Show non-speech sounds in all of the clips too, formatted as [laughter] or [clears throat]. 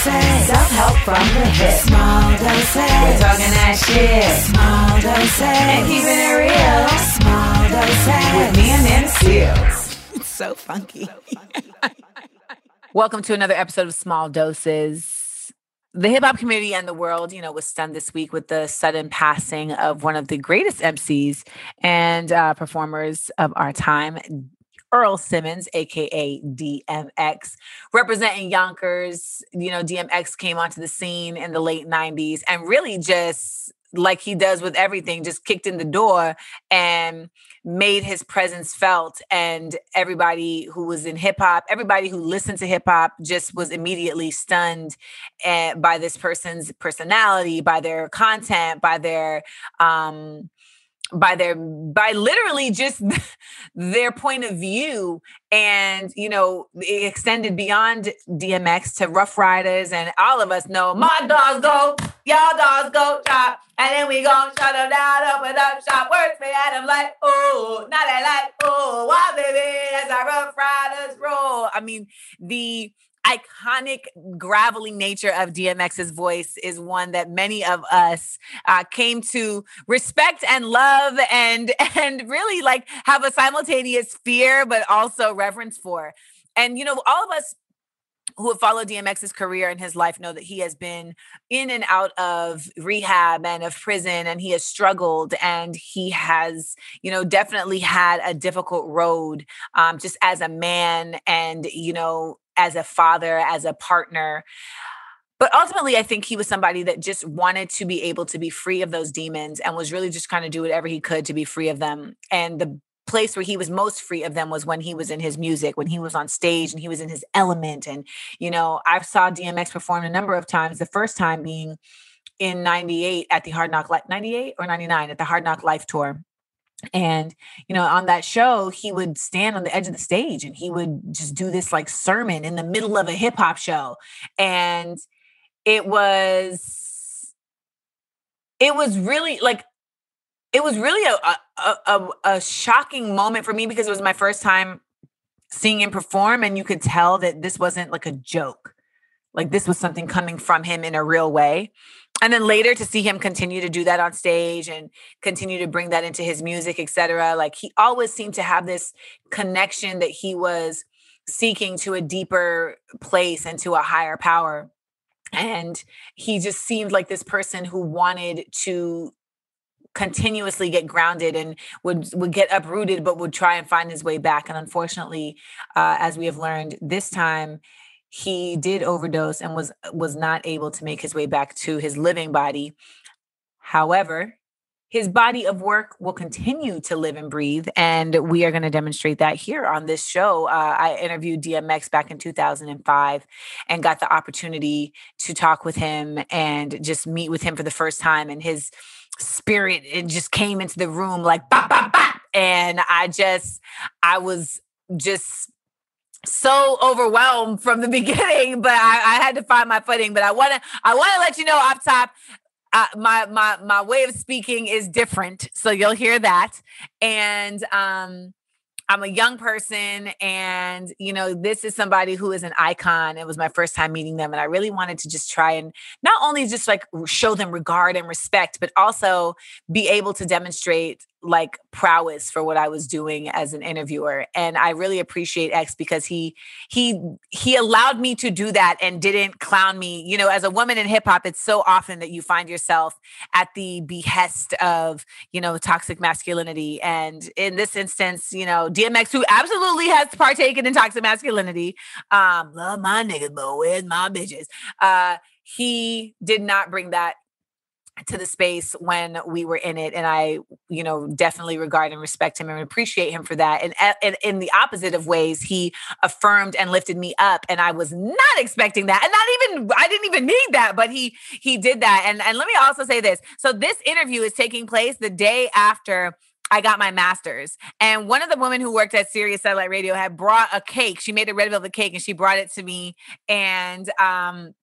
Small doses. Self-help from the hip. Small doses. We're talking that shit. Small doses. And keeping it real. Small doses. With Amanda Seales. It's so funky. Welcome to another episode of Small Doses. The hip hop community and the world, you know, was stunned this week with the sudden passing of one of the greatest MCs and uh, performers of our time, Earl Simmons, aka DMX, representing Yonkers. You know, DMX came onto the scene in the late 90s and really just like he does with everything, just kicked in the door and made his presence felt. And everybody who was in hip hop, everybody who listened to hip hop just was immediately stunned eh, by this person's personality, by their content, by their, um, by their by literally just [laughs] their point of view and you know it extended beyond dmx to Ruff Ryders and all of us know my dogs go y'all dogs go chop and then we gon' shut them down open up shop words me at them like oh not that like oh why baby as our Ruff Ryders roll i mean the iconic gravelly nature of DMX's voice is one that many of us uh, came to respect and love and [laughs] and really like have a simultaneous fear but also reverence for. And you know, all of us who have followed DMX's career and his life know that he has been in and out of rehab and of prison and he has struggled and he has, you know, definitely had a difficult road um, just as a man and, you know, as a father, as a partner. But ultimately, I think he was somebody that just wanted to be able to be free of those demons and was really just trying to do whatever he could to be free of them. And the place where he was most free of them was when he was in his music, when he was on stage and he was in his element. And, you know, I saw DMX perform a number of times, the first time being in 98 at the Hard Knock Life, 98 or 99 at the Hard Knock Life tour. And, you know, on that show, he would stand on the edge of the stage and he would just do this like sermon in the middle of a hip hop show. And it was, it was really like, it was really a, a, a, a shocking moment for me because it was my first time seeing him perform. And you could tell that this wasn't like a joke. Like this was something coming from him in a real way and then later to see him continue to do that on stage and continue to bring that into his music etc like he always seemed to have this connection that he was seeking to a deeper place and to a higher power and he just seemed like this person who wanted to continuously get grounded and would would get uprooted but would try and find his way back and unfortunately uh, as we have learned this time he did overdose and was was not able to make his way back to his living body. However, his body of work will continue to live and breathe. And we are going to demonstrate that here on this show. Uh, I interviewed DMX back in 2005 and got the opportunity to talk with him and just meet with him for the first time. And his spirit, it just came into the room like, bop, bop, bop. And I just, I was just so overwhelmed from the [laughs] beginning, but I, I had to find my footing. But I want to I want to let you know off top. Uh, my my my way of speaking is different, so you'll hear that. And um, I'm a young person, and you know, this is somebody who is an icon. It was my first time meeting them, and I really wanted to just try and not only just like show them regard and respect, but also be able to demonstrate like prowess for what I was doing as an interviewer. And I really appreciate X because he he he allowed me to do that and didn't clown me. You know, as a woman in hip hop, it's so often that you find yourself at the behest of, you know, toxic masculinity. And in this instance, you know, DMX, who absolutely has partaken in toxic masculinity, um, love my niggas, but where's my bitches? Uh, he did not bring that to the space when we were in it and i you know definitely regard and respect him and appreciate him for that and, and in the opposite of ways he affirmed and lifted me up and i was not expecting that and not even i didn't even need that but he he did that and and let me also say this so this interview is taking place the day after I got my master's. And one of the women who worked at Sirius Satellite Radio had brought a cake. She made a red velvet cake and she brought it to me. And um,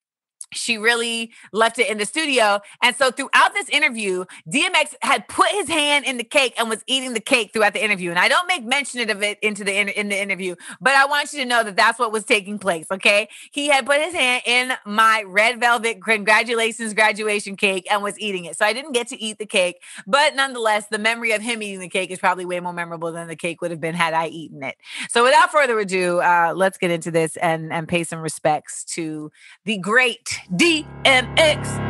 she really left it in the studio. And so throughout this interview, DMX had put his hand in the cake and was eating the cake throughout the interview. And I don't make mention of it into the in, in the interview, but I want you to know that that's what was taking place. Okay, he had put his hand in my red velvet congratulations graduation cake and was eating it. So I didn't get to eat the cake, but nonetheless, the memory of him eating the cake is probably way more memorable than the cake would have been had I eaten it. So without further ado, uh, let's get into this and and pay some respects to the great DMX.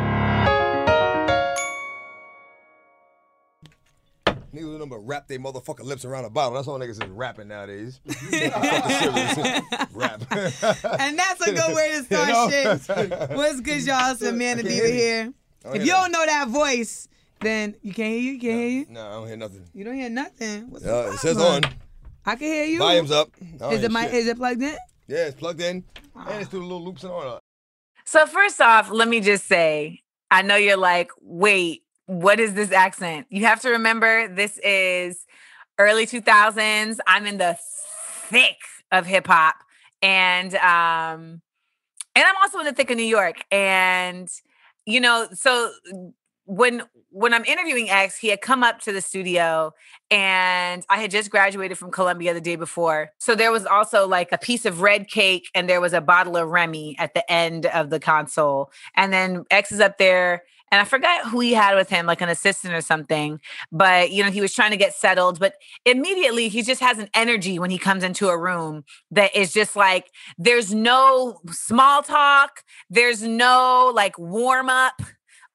Niggas do nothing but wrap their motherfucking lips around a bottle. That's all niggas is rapping nowadays. [laughs] Rap. And that's a good way to start know? shit. What's good, y'all? It's Amanda can't Diva here. If you don't know that voice, then you can't hear you. You can't hear you. No, I don't hear nothing. You don't hear nothing. What's the Uh, it says on. I can hear you. Volume's up. Is it my? shit. Is it plugged in? Yeah, it's plugged in. And it's through the little loops and all that. So first off, let me just say, I know you're like, wait, what is this accent? You have to remember this is early 2000s. I'm in the thick of hip hop. And um and I'm also in the thick of New York. And you know, so when when I'm interviewing X, he had come up to the studio and I had just graduated from Columbia the day before. So there was also like a piece of red cake and there was a bottle of Remy at the end of the console. And then X is up there and I forgot who he had with him, like an assistant or something. But you know, he was trying to get settled. But immediately he just has an energy when he comes into a room that is just like there's no small talk, there's no like warm up,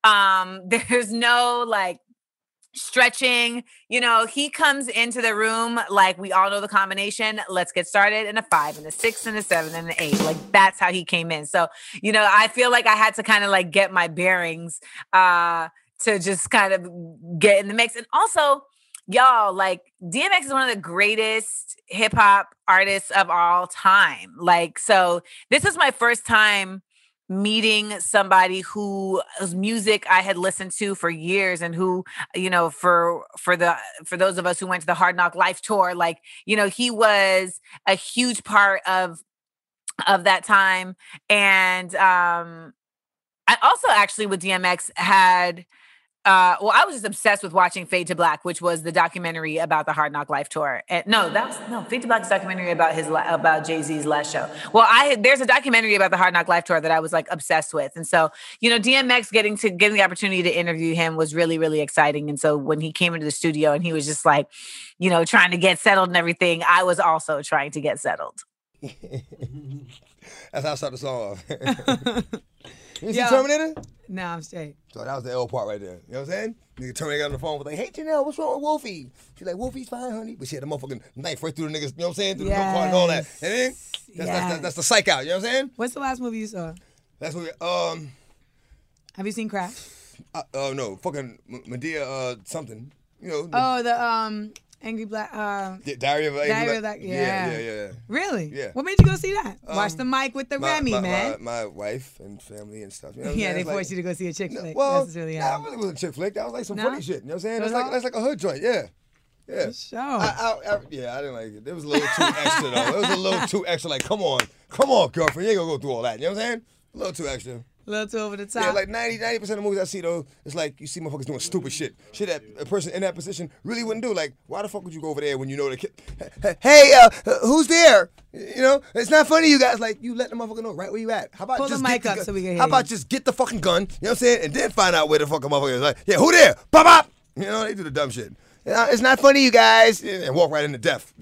um, [laughs] there's no like stretching. You know, he comes into the room like we all know the combination. Let's get started in a five and a six and a seven and an eight. Like that's how he came in. So, you know, I feel like I had to kind of like get my bearings uh to just kind of get in the mix. And also, y'all, like DMX is one of the greatest hip hop artists of all time. Like, so this is my first time meeting somebody who whose music I had listened to for years and who you know for for the for those of us who went to the Hard Knock Life tour like you know he was a huge part of of that time. And um I also actually with DMX had uh well I was just obsessed with watching Fade to Black which was the documentary about the Hard Knock Life tour. And no that was no Fade to Black's documentary about his about Jay-Z's last show. Well I there's a documentary about the Hard Knock Life tour that I was like obsessed with. And so you know DMX getting to getting the opportunity to interview him was really really exciting. And so when he came into the studio and he was just like you know trying to get settled and everything I was also trying to get settled. [laughs] That's how I start the song off. [laughs] [laughs] you see Yeah. Terminator? Nah, I'm straight. So that was the L part right there. You know what I'm saying? Nigga Terminator got on the phone was like, hey Janelle, what's wrong with Wolfie? She's like, Wolfie's fine, honey. But she had the motherfucking knife right through the niggas, you know what I'm saying? Through the milk cart and all that. And then that's, that's, Yes. that's, that's the psych out, you know what I'm saying? What's the last movie you saw? That's what we, um, Have you seen Crash? uh, oh no, fucking Madea, uh, something. You know, the Oh, the um Angry Black. Uh, Di- Diary of a Diary Angel- of Black- yeah, yeah. yeah, yeah. really? Yeah. What made you go see that? Watch Um, the mic with the My, Remy, my, man. My, my wife and family and stuff. You know yeah, they like- forced you to go see a chick No, flick. well, That's really nah, it wasn't a chick flick. That was like some No? funny shit. You know what I'm saying? That's like it? that's like a hood joint. Yeah, yeah. Sure. I, I, I, yeah, I didn't like it. It was a little too extra though. It was a little too extra. Like, come on, come on, girlfriend, you ain't gonna go through all that. You know what I'm saying? A little too extra. A little too over the top. Yeah, like 90 percent of the movies I see though, it's like you see motherfuckers doing stupid shit. Shit that a person in that position really wouldn't do. Like, why the fuck would you go over there when you know the kid? [laughs] Hey, uh, who's there? You know, it's not funny, you guys. Like, you let the motherfucker know right where you at. How about Pull the just mic get up gun- so we can hear How about you. just get the fucking gun? You know what I'm saying? And then find out where the fucking motherfucker is. Like, yeah, who there? Pop up. You know, they do the dumb shit. Yeah, it's not funny, you guys, and walk right into death.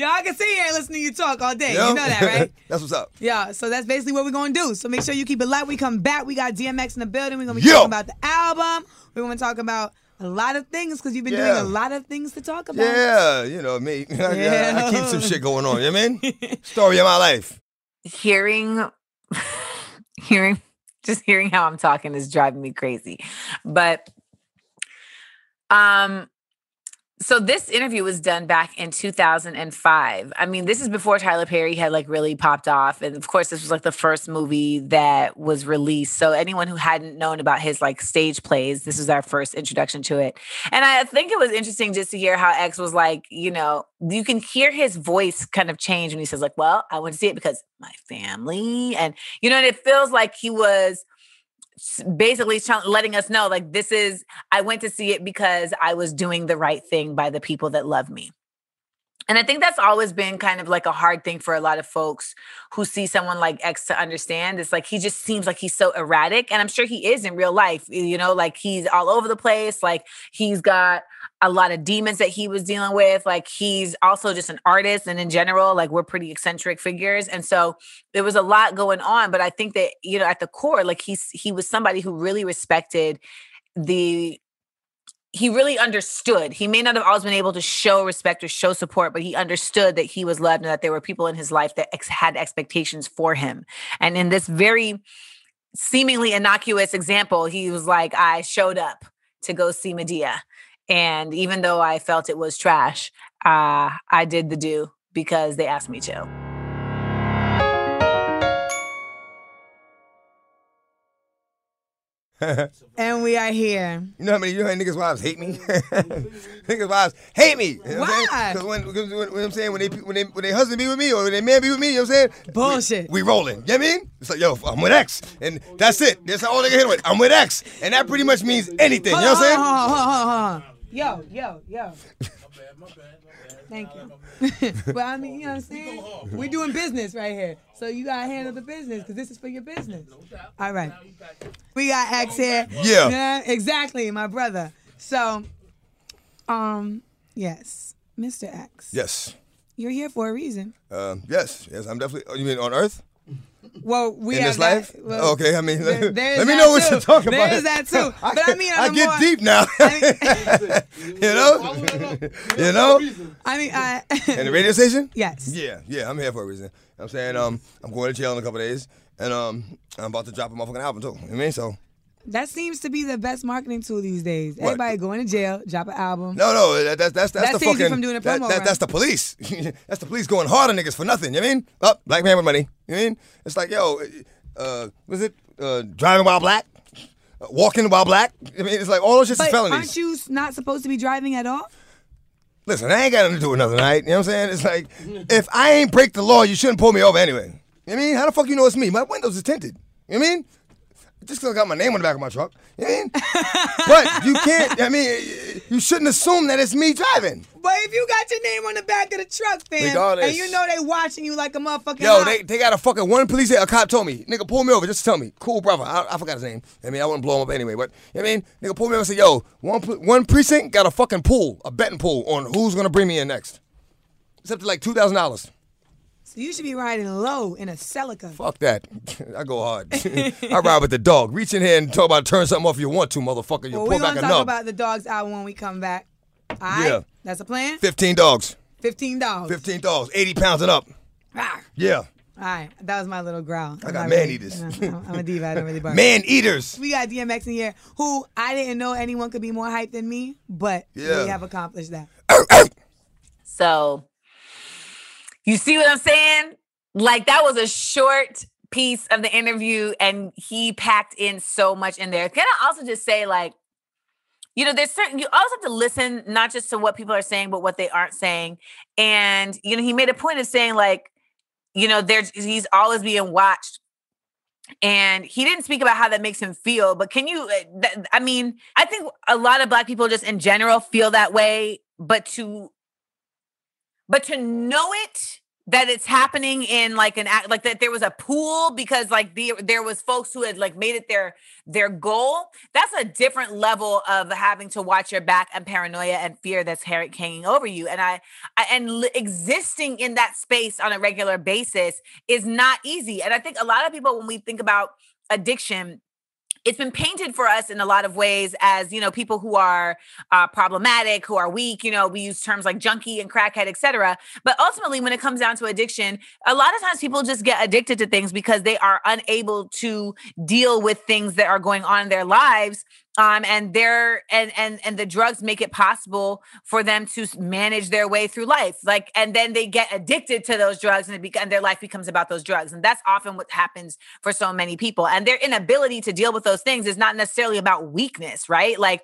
Yo, I can sit here and listen to you talk all day. You know, You know that, right? [laughs] That's what's up. Yeah, so that's basically what we're gonna do. So make sure you keep it light. We come back. We got DMX in the building. We're gonna be Yo. talking about the album. We're gonna talk about a lot of things because you've been Yeah. doing a lot of things to talk about. Yeah, you know me. [laughs] I, I- I keep some shit going on. You know what I mean? [laughs] Story of my life. hearing hearing just hearing how I'm talking is driving me crazy. But um so this interview was done back in 2005. I mean, this is before Tyler Perry had like really popped off. And of course, this was like the first movie that was released. So anyone who hadn't known about his like stage plays, this was our first introduction to it. And I think it was interesting just to hear how X was like, you know, you can hear his voice kind of change when he says, like, well, I went to see it because my family. And, you know, and it feels like he was basically letting us know like this is i went to see it because i was doing the right thing by the people that love me and i think that's always been kind of like a hard thing for a lot of folks who see someone like x to understand. It's like he just seems like he's so erratic and i'm sure he is in real life you know like he's all over the place like he's got a lot of demons that he was dealing with like he's also just an artist and in general like we're pretty eccentric figures and so there was a lot going on but i think that you know at the core like he's he was somebody who really respected the he really understood. He may not have always been able to show respect or show support but he understood that he was loved and that there were people in his life that ex- had expectations for him. And in this very seemingly innocuous example he was like i showed up to go see madea and even though i felt it was trash uh, i did the do because they asked me to [laughs] And we are here. You know how many you know how niggas' wives hate me? [laughs] niggas' wives hate me. You know Why? Because when, because when, when I'm saying when they when they when they husband be with me or when they man be with me, you know what I'm saying? Bullshit. We, we rolling. You know what I mean? It's like, yo, I'm with X. And that's it. That's all they can hit with. I'm with X. And that pretty much means anything. You know what I'm saying? Hold on, hold on, hold on, hold on. Yo, yo, yo. Thank you. [laughs] but I mean, you know what I'm saying? We are doing business right here. So you gotta handle the business because this is for your business. All right. We got X here. Yeah. exactly, my brother. So, um, yes, Mr. X. Yes. You're here for a reason. Um, yes. Yes, I'm definitely. Oh, you mean on Earth? Well, we In have this life? that- well, okay, I mean, there- [laughs] let me that know what too. you're talking about. There's that too. [laughs] But I mean, on I a get more- deep now. I [laughs] you know? you know? I mean, I. And the radio station? yes. Yeah, yeah, I'm here for a reason. I'm saying um, I'm going to jail in a couple days, and um, I'm about to drop a motherfucking album too. You know what I mean? So That seems to be the best marketing tool these days. What? Everybody going to jail, drop an album. no, no, that, that's that's that's That the fucking from doing a promo that- run. that's the police. [laughs] that's the police going hard on niggas for nothing. You know what I mean? Up, black man with money. You know what I mean? It's like yo, uh, was it uh, driving while black, uh, walking while black? I mean, it's like all those shits is felonies. aren't you not supposed to be driving at all? Listen, I ain't got nothing to do with nothing, right? You know what I'm saying? It's like, if I ain't break the law, you shouldn't pull me over anyway. You know what I mean? How the fuck you know it's me? My windows is tinted. You know what I mean? Just because I got my name on the back of my truck. You know what I mean? [laughs] but you can't, I mean, you shouldn't assume that it's me driving. But if you got your name on the back of the truck, fam, Regardless. and you know they watching you like a motherfucking Yo, they, they got a fucking one police, a cop told me, nigga, pull me over just tell me. Cool, brother. I, I forgot his name. I mean, I wouldn't blow him up anyway, but, you know what I mean? Nigga, pull me over and say, yo, one, one precinct got a fucking pool, a betting pool on who's gonna bring me in next. It's up to like $2,000. So you should be riding low in a Celica. Fuck that. [laughs] I go hard. [laughs] I ride with the dog. Reach in here and talk about turn something off if you want to, motherfucker. You Well, pull we're back gonna a talk nub. about the dogs album when we come back. All right, Yeah. that's a plan. 15 dogs. Fifteen dollars. 15 dogs. 80 pounds and up. Ah. Yeah. All right, that was my little growl. I I'm got man really- eaters. I'm, I'm a diva. I don't really [laughs] bark. Man eaters. We got DMX in here, who I didn't know anyone could be more hyped than me, but Yeah. we have accomplished that. [coughs] So you see what I'm saying? Like that was a short piece of the interview and he packed in so much in there. Can I also just say like you know, there's certain you also have to listen not just to what people are saying, but what they aren't saying. And you know, he made a point of saying like, you know, there's he's always being watched. And he didn't speak about how that makes him feel, but can you? uh, th- I mean, I think a lot of Black people just in general feel that way. But to but to know it that it's happening in like an act like that there was a pool because like the, there was folks who had like made it their their goal. That's a different level of having to watch your back and paranoia and fear that's hanging over you. And i, I and existing in that space on a regular basis is not easy. And i think a lot of people when we think about addiction it's been painted for us in a lot of ways as you know people who are uh, problematic who are weak you know we use terms like junkie and crackhead etc but ultimately when it comes down to addiction a lot of times people just get addicted to things because they are unable to deal with things that are going on in their lives um, and they're and and and the drugs make it possible for them to manage their way through life. Like and then they get addicted to those drugs and, bec- and their life becomes about those drugs. And that's often what happens for so many people. And their inability to deal with those things is not necessarily about weakness right? Like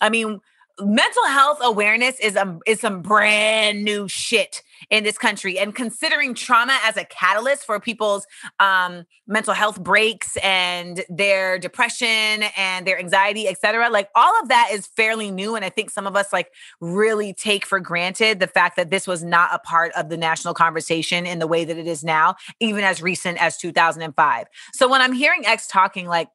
i mean mental health awareness is um is some brand new shit in this country and considering trauma as a catalyst for people's um mental health breaks and their depression and their anxiety etc like all of that is fairly new and i think some of us like really take for granted the fact that this was not a part of the national conversation in the way that it is now even as recent as 2005 so when i'm hearing x talking like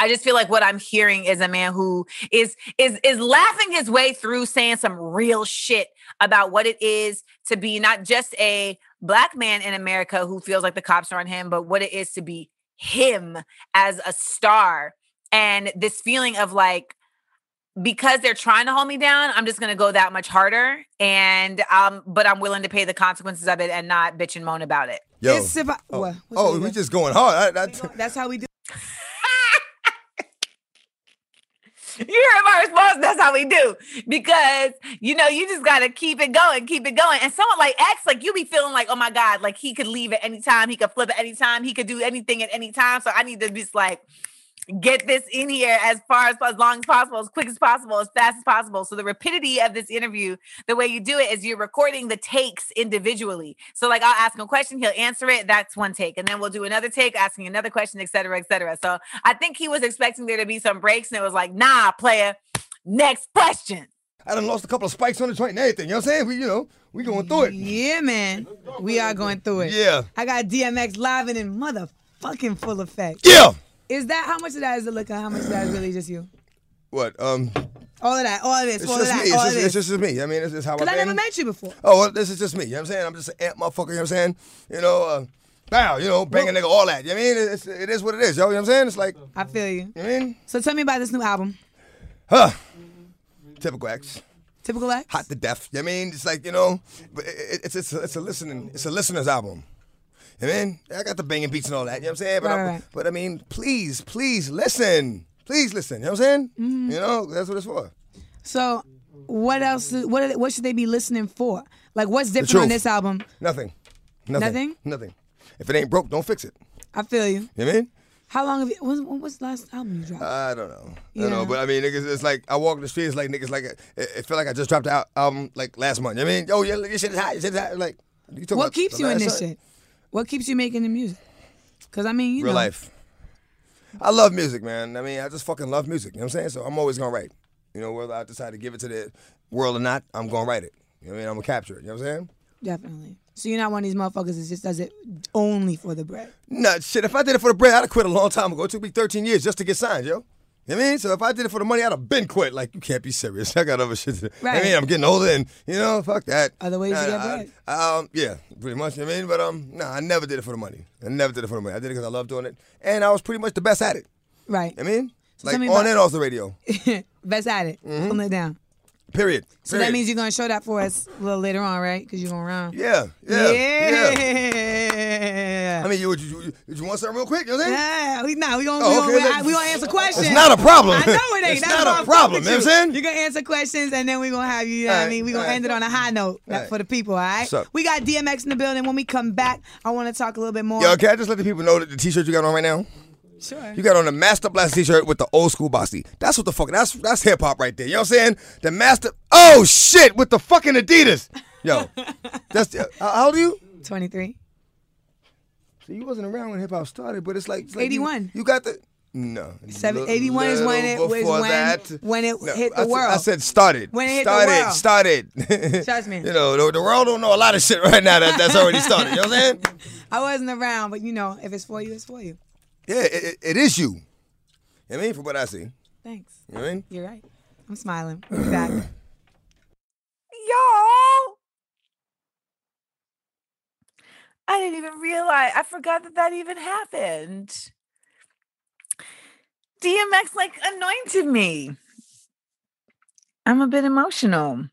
I just feel like what I'm hearing is a man who is is is laughing his way through saying some real shit about what it is to be not just a black man in America who feels like the cops are on him, but what it is to be him as a star and this feeling of like because they're trying to hold me down, I'm just gonna go that much harder, and um, but I'm willing to pay the consequences of it and not bitch and moan about it. Yo. It's if oh, what? What's oh that? we just going hard. I, I, That's how we do. [laughs] You heard my response. That's how we do. Because you know, you just gotta keep it going, keep it going. And someone like X, like you be feeling like, oh my God, like he could leave at any time, he could flip at any time, he could do anything at any time. So I need to just like get this in here as far as as long as possible, as quick as possible, as fast as possible. So the rapidity of this interview, the way you do it is you're recording the takes individually. So like I'll ask him a question, he'll answer it. That's one take, and then we'll do another take, asking another question, et cetera, et cetera. So I think he was expecting there to be some breaks, and it was like, nah, player, next question. I done lost a couple of spikes on the joint and everything. You know what I'm saying? We, you know, we going through it. Yeah, man. We are going through it. Yeah. I got DMX live and in motherfucking full effect. Yeah. Is that how much of that is the liquor? How much of that is really just you? What? Um, All of that, all of this, it's all of that, me. It's all just, of it's just me. I mean, it's just how Because I I never met you before. Oh, well, this is just me. You know what I'm saying? I'm just an amp motherfucker. You know what I'm saying? You know, uh, wow, you know, bang a nigga, all that. You know what I mean? It's, it is what it is, yo. You know what I'm saying? It's like, I feel you. know what I mean? So tell me about this new album, Huh. Typical X. Typical X. Hot to death. You know what I mean? It's like, you know, but it- it's, it's, a, it's a listening, it's a listener's album. Know I? I got the banging beats and all that. You know what I'm saying? But, Right, I'm- right. but I mean, please, please listen. Please listen. You know what I'm saying? Mm-hmm. You know, that's what it's for. So what else? What what should they be listening for? Like what's different on this album? Nothing. Nothing. Nothing? Nothing. If it ain't broke, don't fix it. I feel you. You know what I mean? How long have you? When, was the last album you dropped? I don't know. I don't know, but I mean, niggas, it's like I walk the streets like niggas like it, it feel like I just dropped the al- album like last month. You know what I mean? Oh yeah, your shit is hot. Your shit is hot. Like, you talking what keeps you in this shit? What keeps you making the music? Because I mean, you Real know, life. I love music, man. I mean, I just fucking love music. You know what I'm saying? So I'm always gonna write. You know, whether I decide to give it to the world or not, I'm gonna write it. You know what I mean? I'm gonna capture it. You know what I'm saying? definitely. So you're not one of these motherfuckers that just does it only for the bread. Nah, shit. If I did it for the bread, I'd have quit a long time ago. It took me 13 years just to get signed, yo. You know I mean? So if I did it for the money, I'd have been quit. Like, you can't be serious. [laughs] I got other shit to do. I mean, I'm getting older and, you know, fuck that. Other ways to Nah, get nah, bread. I- um, yeah, pretty much. You know I mean? But, um, nah, I never did it for the money. I never did it for the money. I did it because I love doing it. And I was pretty much the best at it. Right. You know I mean? tell Like, me on and off the radio. [laughs] Best at it. Pulling it down. Period. So Period. that means you're gonna show that for us a little later on, right? Because you're gonna round. Yeah, yeah, yeah. Yeah. I mean, you, you, you, you want something real quick? You know what I'm saying? Yeah, we nah, we gonna Oh, we okay, gonna, we gonna answer questions. It's not a problem. I know it ain't. It's That's not a problem, You know what I'm saying? You're gonna answer questions and then we're gonna have you. you know what I mean, we're gonna end it on a high note for the people. All right. We got DMX in the building. When we come back, I want to talk a little bit more. Yo, can I just let the people know that the t-shirt you got on right now? Sure. You got on the Master Blast t-shirt with the old school bossy. That's what the fuck. That's that's hip hop right there. You know what I'm saying? The Master. Oh shit! With the fucking Adidas. Yo, [laughs] that's uh, how how old are you? 23. So you wasn't around when hip hop started, but it's like, it's like 81. You, got the. No. Seven- 81 is when it was when- that. when it hit the I said- world. I said started. When it hit the started, world. Started. [laughs] Trust me. You know, the, the world don't know a lot of shit right now that, that's already started. You know what I'm saying? [laughs] I wasn't around, but you know, if it's for you, it's for you. Yeah, it, it, it is you. You know I mean? From what I see. You Thanks. know what I mean? You're right. I'm smiling. We'll [laughs] be back. Y'all. I didn't even realize. I forgot that that even happened. DMX like anointed me. I'm a bit emotional.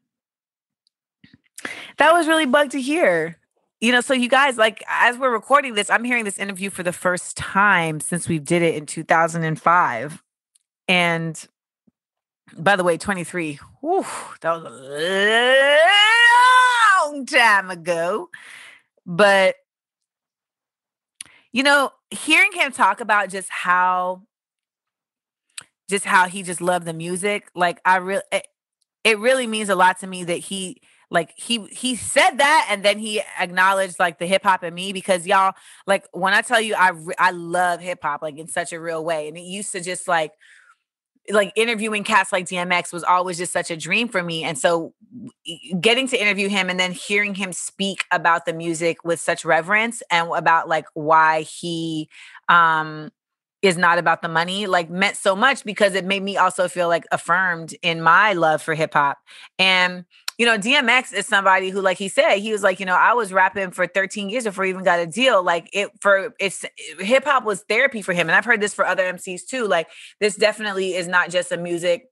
That was really bug to hear. You know, so you guys, like, as we're recording this, I'm hearing this interview for the first time since we did it in 2005. And by the way, 23. Whew, that was a long time ago. But you know, hearing him talk about just how just how he just loved the music, like I really it, it really means a lot to me that he like he he said that and then he acknowledged like the hip hop in me because y'all like when I tell you I I love hip hop like in such a real way and it used to just like like interviewing cats like DMX was always just such a dream for me. And so getting to interview him and then hearing him speak about the music with such reverence and about like why he um is not about the money like meant so much because it made me also feel like affirmed in my love for hip hop. And you know, DMX is somebody who, like he said, he was like, you know, I was rapping for 13 years before I even got a deal. Like it for it's hip hop was therapy for him. And I've heard this for other MCs too. Like this definitely is not just a music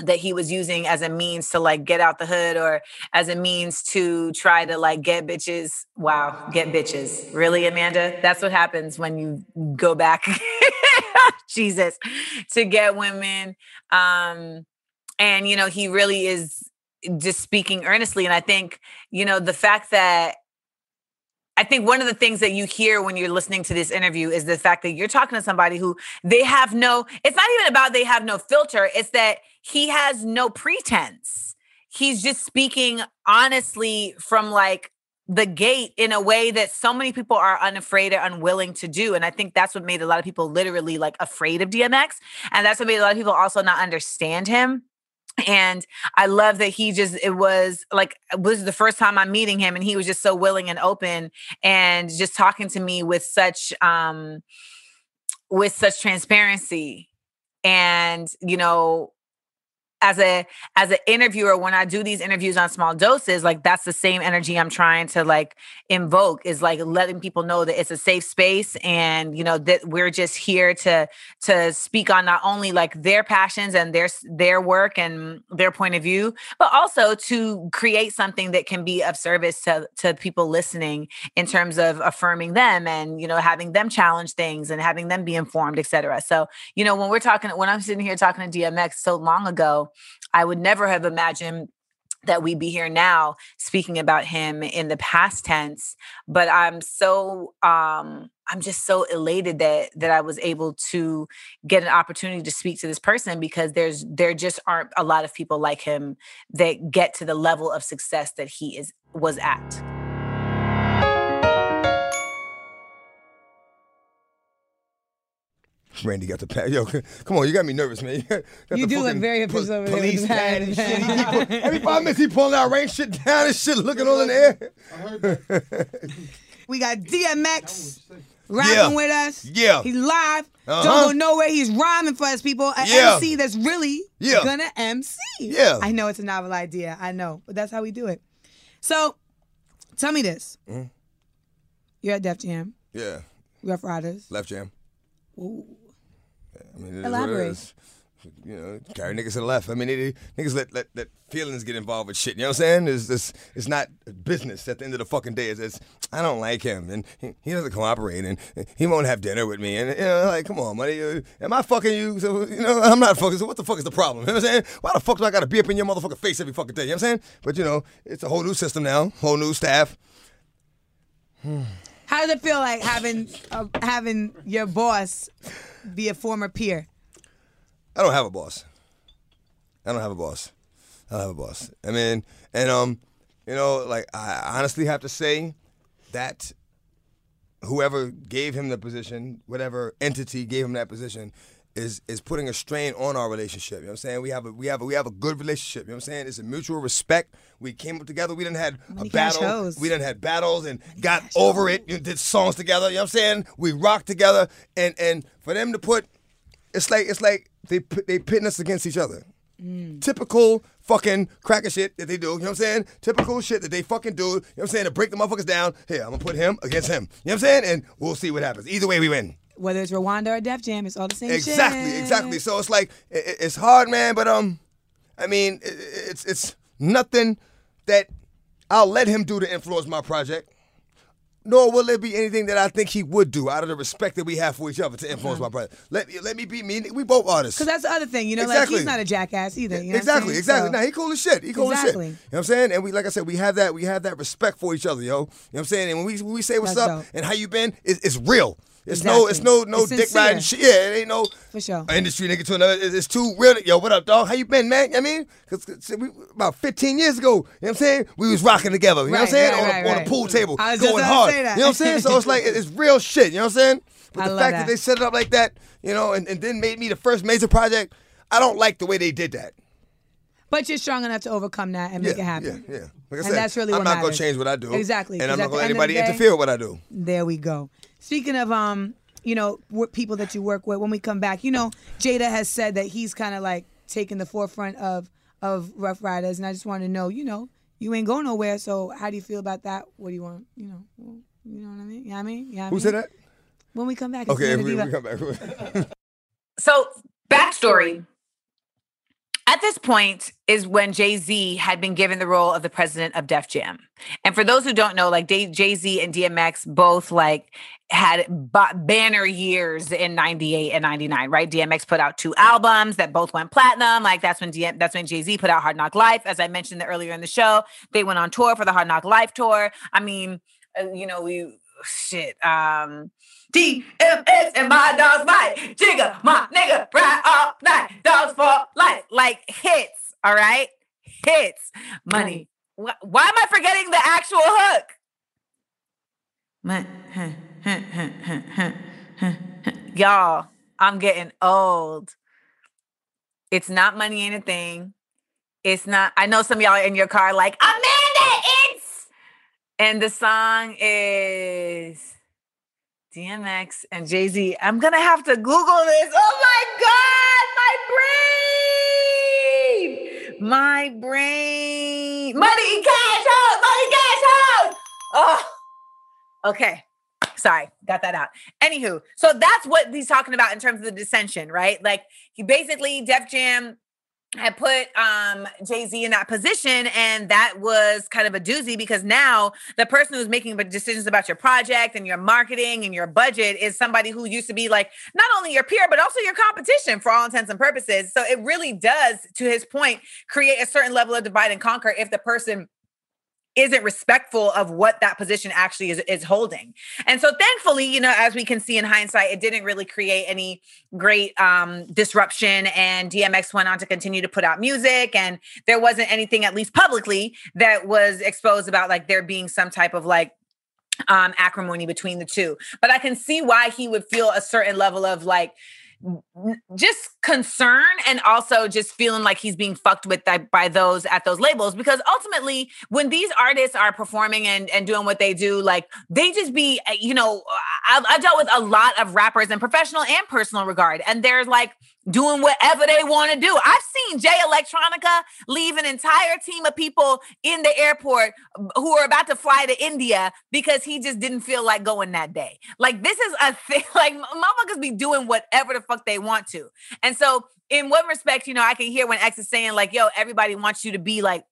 that he was using as a means to like get out the hood or as a means to try to like get bitches. Wow, get bitches. Really, Amanda? That's what happens when you go back, [laughs] Jesus, to get women. Um, and you know, he really is just speaking earnestly. And I think, you know, the fact that I think one of the things that you hear when you're listening to this interview is the fact that you're talking to somebody who they have no, it's not even about they have no filter, it's that he has no pretense. He's just speaking honestly from like the gate in a way that so many people are unafraid or unwilling to do. And I think that's what made a lot of people literally like afraid of DMX. And that's what made a lot of people also not understand him and i love that he just it was like it was the first time i'm meeting him and he was just so willing and open and just talking to me with such um with such transparency. And you know as a as an interviewer when i do these interviews on small doses like that's the same energy i'm trying to like invoke is like letting people know that it's a safe space and you know that we're just here to to speak on not only like their passions and their their work and their point of view but also to create something that can be of service to to people listening in terms of affirming them and you know having them challenge things and having them be informed etc so you know when we're talking when i'm sitting here talking to dmx so long ago I would never have imagined that we'd be here now speaking about him in the past tense but i'm so um i'm just so elated that that i was able to get an opportunity to speak to this person because there's there just aren't a lot of people like him that get to the level of success that he is was at Randy got the pad. Yo, [laughs] come on, you got me nervous, man. [laughs] You, You do look very official over there with Police the pad pad. and shit. He [laughs] every five minutes he pulling out rain shit down and shit, looking all in the air. We got DMX rapping Yeah. with us. Yeah. He's live. Uh-huh. Don't go nowhere. He's rhyming for us, people. An Yeah. MC that's really Yeah. gonna MC. Yeah. I know it's a novel idea. I know, but that's how we do it. So, tell me this. Mm-hmm. You're at Def Jam, Yeah, Ruff Ryders. left jam. Ooh. I mean, it it Elaborate. You know, carry niggas to the left. I mean, they, niggas let, let let feelings get involved with shit. You know what I'm saying? It's it's, it's not business at the end of the fucking day. It's, it's I don't like him, and he, he doesn't cooperate, and he won't have dinner with me, and you know, like, come on, money, am I fucking you? So you know, I'm not fucking. So what the fuck is the problem? You know what I'm saying? Why the fuck do I got to be up in your motherfucking face every fucking day? You know what I'm saying? But you know, it's a whole new system now, whole new staff. How does it feel like having uh, having your boss be a former peer? I don't have a boss. I don't have a boss. I don't have a boss. I mean, and um, you know, like I honestly have to say that whoever gave him the position, whatever entity gave him that position, is is putting a strain on our relationship. You know what I'm saying? We have a we have a we have a good relationship. You know what I'm saying? It's a mutual respect. We came up together. We didn't had a many battle. hoes? We didn't had battles and got over it. You know, did songs together. You know what I'm saying? We rocked together. And and for them to put it's like it's like they they pitting us against each other. Typical fucking cracker shit that they do. You know what I'm saying? Typical shit that they fucking do. You know what I'm saying? To break the motherfuckers down. Here, I'm gonna put him against him. You know what I'm saying? And we'll see what happens. Either way, we win. Whether it's Rwanda or Def Jam, it's all the same Exactly, shit. exactly. Exactly. So it's like it, it- it's hard, man. But um, I mean, it, it's it's nothing that I'll let him do to influence my project. nor will there be anything that I think he would do out of the respect that we have for each other to influence my brother. Let me let me be me. We both artists. Because that's the other thing, you know, like Exactly. he's not a jackass either. You know exactly, exactly. So- Nah, he cool as shit. He cool Exactly. as shit. You know what I'm saying? And we, like I said, we have that. We have that respect for each other, yo. You know what I'm saying? And when we when we say what's That's up dope. and how you been, it's, it's real. It's no, it's no, no It's dick riding shit. Yeah, it ain't no For sure. industry nigga to another. It's, it's too real. Yo, what up, dog? How you been, man? You know what I mean, because we, about 15 years ago, you know what I'm saying? We was rocking together. You know what I'm saying? right, on, right, a, on a pool table, going hard. say that. You know what I'm saying? So it's like it's real shit. You know what I'm saying? But I the fact that. that. they set it up like that, you know, and, and then made me the first major project, I don't like the way they did that. But you're strong enough to overcome that and make it happen. Yeah, yeah. Like I And said, that's really I'm what not gonna change what I do. Exactly, And I'm not gonna let the end of anybody day- interfere with what I do. There we go. Speaking of um, you know, w- people that you work with, when we come back, you know, Jada has said that he's kind of like taking the forefront of of Ruff Ryders, and I just want to know, you know, you ain't going nowhere, so how do you feel about that? What do you want? You know, you know what I mean? You know I mean? You know what Who mean? said that? When we come back, it's Okay, Nina we, we come back. [laughs] So, backstory. At this point is when Jay Z had been given the role of the president of Def Jam. And for those who don't know, like Jay Z and DMX both like had ba- banner years in 98 and 99, right? DMX put out two albums that both went platinum. Like that's when DM, that's when Jay Z put out Hard Knock Life. As I mentioned earlier in the show, they went on tour for the Hard Knock Life tour. I mean, uh, you know, we shit. Um, DMX and my dogs fight. Jigga, my nigga, ride all night. Dogs for life. Like hits, all right? Hits. Money. Wh- Why am I forgetting the actual hook? Y'all, I'm getting old. It's not money ain't a thing. It's not, I know some of y'all are in your car like, Amanda, it's and the song is DMX and Jay Z. I'm gonna have to Google this. Oh my God, my brain, my brain, money, cash out, money, cash out. Oh, okay. Sorry, got that out. Anywho, so that's what he's talking about in terms of the dissension, right? Like he basically Def Jam had put um Jay-Z in that position and that was kind of a doozy because now the person who's making decisions about your project and your marketing and your budget is somebody who used to be like not only your peer but also your competition for all intents and purposes. So it really does to his point create a certain level of divide and conquer if the person isn't respectful of what that position actually is, is holding. And so thankfully, you know, as we can see in hindsight, it didn't really create any great um, disruption. And DMX went on to continue to put out music. And there wasn't anything, at least publicly, that was exposed about like there being some type of like um acrimony between the two. But I can see why he would feel a certain level of like just concern and also just feeling like he's being fucked with by, those at those labels because ultimately when these artists are performing and, and doing what they do like they just be uh, you know I've, I've dealt with a lot of rappers in professional and personal regard and they're like doing whatever they want to do. I've seen jay electronica leave an entire team of people in the airport um, who are about to fly to india because he just didn't feel like going that day. Like this is a thing [laughs] like motherfuckers be doing whatever the fuck they want to. And so, in one respect, you know, I can hear when X is saying, like, yo, everybody wants you to be like,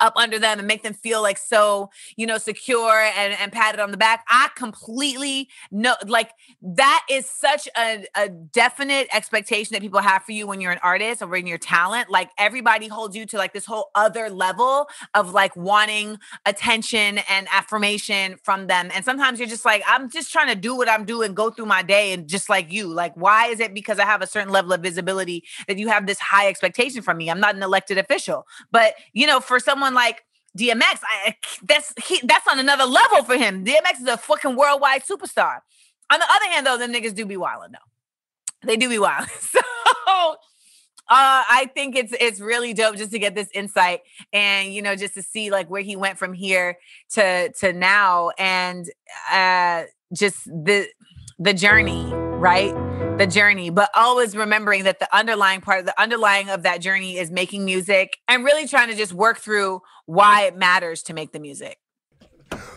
up under them and make them feel like so you know secure and, and patted on the back i completely know like that is such a, a definite expectation that people have for you when you're an artist or when you're talent like everybody holds you to like this whole other level of like wanting attention and affirmation from them and sometimes you're just like i'm just trying to do what i'm doing go through my day and just like you like why is it because i have a certain level of visibility that you have this high expectation from me? I'm not an elected official. But you know for someone like DMX, I, that's he, that's on another level for him. DMX is a fucking worldwide superstar. On the other hand, though, the niggas do be wilding though. They do be wild. [laughs] So uh, I think it's it's really dope just to get this insight and you know just to see like where he went from here to to now and uh just the the journey, right? The journey, but always remembering that the underlying part, the underlying of that journey is making music and really trying to just work through why it matters to make the music.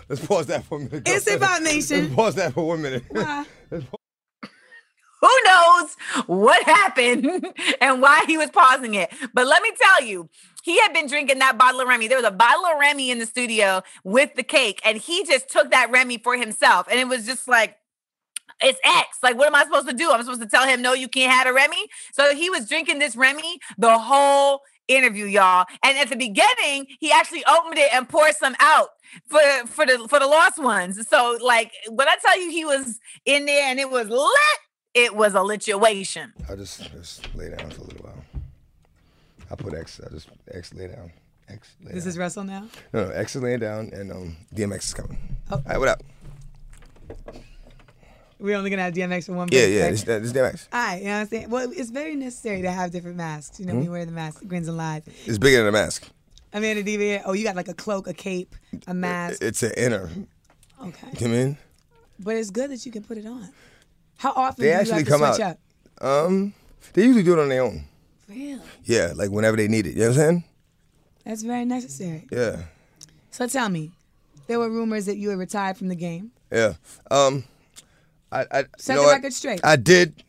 Let's pause that for a minute. It's about nation. Let's pause that for one minute. Why? [laughs] Who knows knows what happened [laughs] and why he was pausing it. But let me tell you, he had been drinking that bottle of Remy. There was a bottle of Remy in the studio with the cake, and he just took that Remy for himself. And it was just like, it's X. Like, what am I supposed to do? I'm supposed to tell him, no, you can't have a Remy. So he was drinking this Remy the whole interview, y'all. And at the beginning, he actually opened it and poured some out for for the for the lost ones. So, like, when I tell you he was in there and it was lit, it was a lituation. I just just lay down for a little while. I put X. I just X lay down. X lay This down. is Russell now. no, no, X is laying down, and um, DMX is coming. Oh. All right, what up? We're only gonna have DMX for one. Big. Yeah, yeah, this, this DMX. All right, you know what I'm saying? Well, it's very necessary to have different masks. You know, Hmm? when you wear the mask, grins and lies. It's bigger than a mask. I mean, the DVD. Oh, you got like a cloak, a cape, a mask. It's an inner. Okay, You know what I mean? but it's good that you can put it on. How often They do you actually have to come switch out. up? Um, they usually do it on their own. Really? Yeah, like whenever they need it. You know what I'm saying? That's very necessary. Yeah, So tell me, there were rumors that you had retired from the game. yeah. Um, I, I Set you know the what? record straight. I did.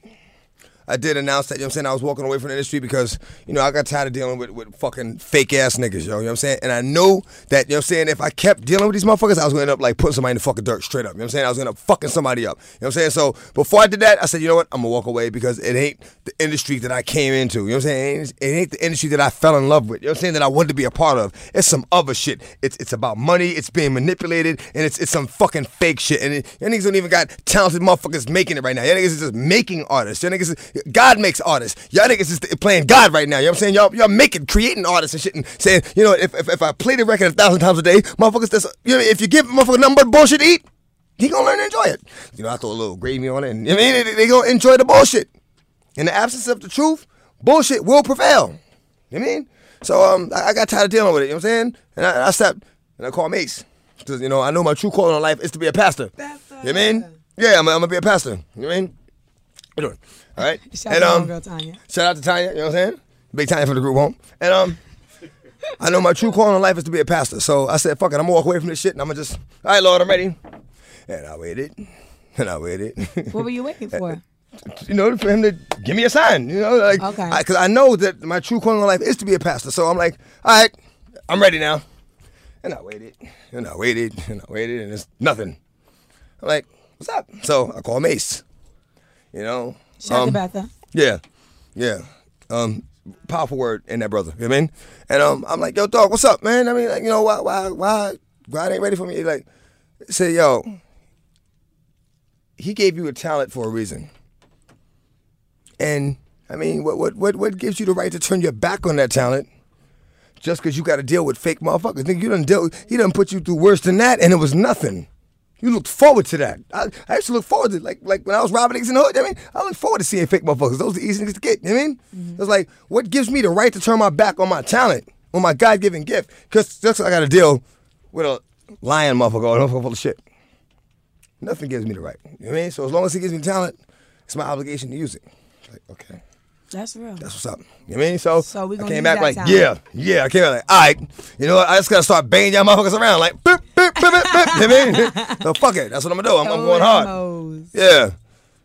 I did announce that, you know what I'm saying? I was walking away from the industry because, you know, I got tired of dealing with, with fucking fake ass niggas, yo. You know what I'm saying? And I knew that, you know what I'm saying, if I kept dealing with these motherfuckers, I was gonna end up like putting somebody in the fucking dirt straight up. You know what I'm saying? I was gonna fucking somebody up. You know what I'm saying? So before I did that, I said, you know what? I'm gonna walk away because it ain't the industry that I came into. You know what I'm saying? It ain't, it ain't the industry that I fell in love with. You know what I'm saying? That I wanted to be a part of. It's some other shit. It's it's about money, it's being manipulated, and it's it's some fucking fake shit. And it, y'all niggas don't even got talented motherfuckers making it right now. Y'all niggas is just making artists. Y'all niggas is, God makes artists. Y'all niggas is playing God right now. You know what I'm saying? Y'all y'all making creating artists and shit and saying, you know, if if, if I play the record a thousand times a day, motherfuckers just you know, if you give a motherfucker nothing but bullshit to eat, he gonna learn to enjoy it. You know, I throw a little gravy on it, and you know what I mean, they, they gonna enjoy the bullshit. In the absence of the truth, bullshit will prevail. You know what I mean? So um, I, I got tired of dealing with it. You know what I'm saying? And I, I stepped and I called Mace because you know I know my true calling in life is to be a pastor. You know what I mean? Yeah, I'm, I'm gonna be a pastor. You know what I mean? What you doing? All right. [laughs] Shout and out to um, girl Tanya. shout out to Tanya. You know what I'm saying? Big Tanya from the group home. And um. [laughs] I know my true calling in life is to be a pastor. So I said, fuck it, I'm gonna walk away from this shit and I'm gonna just, all right, Lord, I'm ready. And I waited. [laughs] And I waited. What were you waiting for? you know, for him to give me a sign, you know, like, Okay. because I, know that my true calling in life is to be a pastor. So I'm like, all right, I'm ready now. And I waited, and I waited, and I waited, and it's nothing. I'm like, what's up? So I call Mace, you know. Shout out um, to Betha. yeah, yeah. Um, powerful word in that brother. You know what I mean? And um, I'm like, yo, dog, what's up, man? I mean, like, you know, why, why, why, why it ain't ready for me? He Like, say, yo, he gave you a talent for a reason. And I mean, what, what, what, what gives you the right to turn your back on that talent? Just because you got to deal with fake motherfuckers. Think you done deal, he done put you through worse than that, and it was nothing. You looked forward to that. I, I used to look forward to like like when I was robbing niggas in the hood. I mean, I look forward to seeing fake motherfuckers. Those are the easy niggas to get. You know what I mean? Mm-hmm. It's like what gives me the right to turn my back on my talent, on my God given gift? Because just I got to deal with a lying motherfucker or a motherfucker full of shit. Nothing gives me the right. You know what I mean? So as long as he gives me talent, it's my obligation to use it. Like okay. That's real. That's what's up. You know what I mean? So, So we I came back like, talent. yeah, yeah. I came back like, all right, you know what? I just gotta start banging y'all motherfuckers around like, boop, boop, boop, boop, boop. You know what I mean? [laughs] So fuck it. That's what I'm gonna do. I'm, I'm going hard. Emos. Yeah.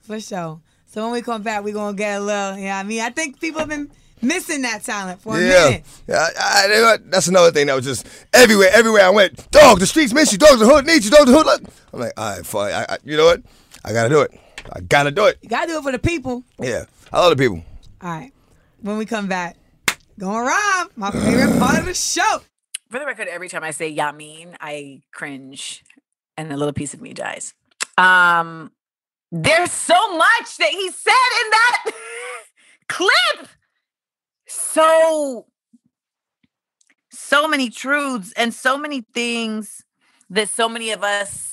For sure. So when we come back, we're gonna get a little. Yeah, I mean, I think people have been missing that talent for a minute. yeah I, I, you know that's another thing that was just everywhere. Everywhere I went, dog, the streets miss you. Dog, the hood needs you. Dog, the hood. Look. I'm like, all right, fuck. I, I, you know what? I gotta do it. I gotta do it. You gotta do it for the people. Yeah. I love the people. All right. When we come back, going Rob, my favorite part of the show. For the record, every time I say Yamin, I cringe and a little piece of me dies. Um, there's so much that he said in that [laughs] clip. So, so many truths and so many things that so many of us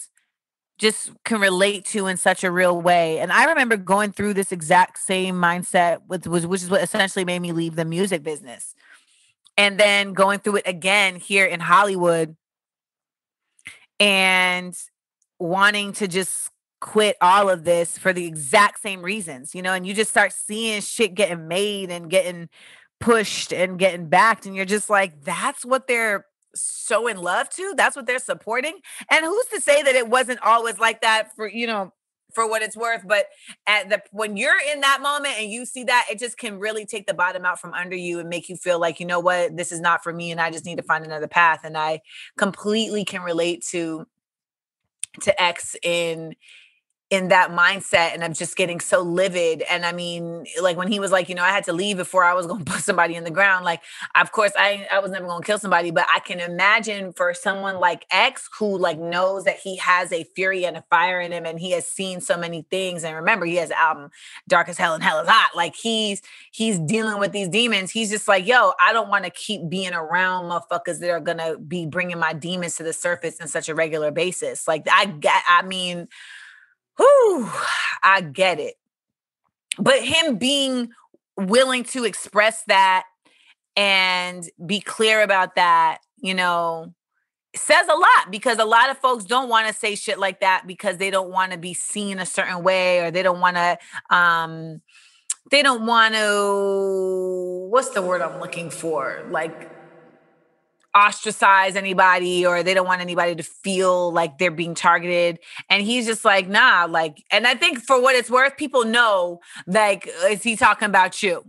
just can relate to in such a real way. And I remember going through this exact same mindset with was which is what essentially made me leave the music business. And then going through it again here in Hollywood and wanting to just quit all of this for the exact same reasons, you know, and you just start seeing shit getting made and getting pushed and getting backed and you're just like that's what they're so in love to that's what they're supporting and who's to say that it wasn't always like that for you know for what it's worth. But at the when you're in that moment and you see that, it just can really take the bottom out from under you and make you feel like, you know what, this is not for me and I just need to find another path. And I completely can relate to to X in in that mindset and I'm just getting so livid. And I mean, like when he was like, you know, I had to leave before I was gonna [laughs] put somebody in the ground. Like, of course, I I was never gonna kill somebody, but I can imagine for someone like X who like knows that he has a fury and a fire in him and he has seen so many things. And remember, he has album Dark as Hell and Hell is Hot. Like he's he's dealing with these demons. He's just like, yo, I don't want to keep being around motherfuckers that are gonna be bringing my demons to the surface in such a regular basis. Like I got I mean, Whew, I get it. But him being willing to express that and be clear about that, you know, says a lot because a lot of folks don't want to say shit like that because they don't want to be seen a certain way or they don't want to um they don't want to what's the word I'm looking for? Like ostracize anybody or they don't want anybody to feel like they're being targeted. And he's just like nah like and i think for what it's worth people know like is he talking about you?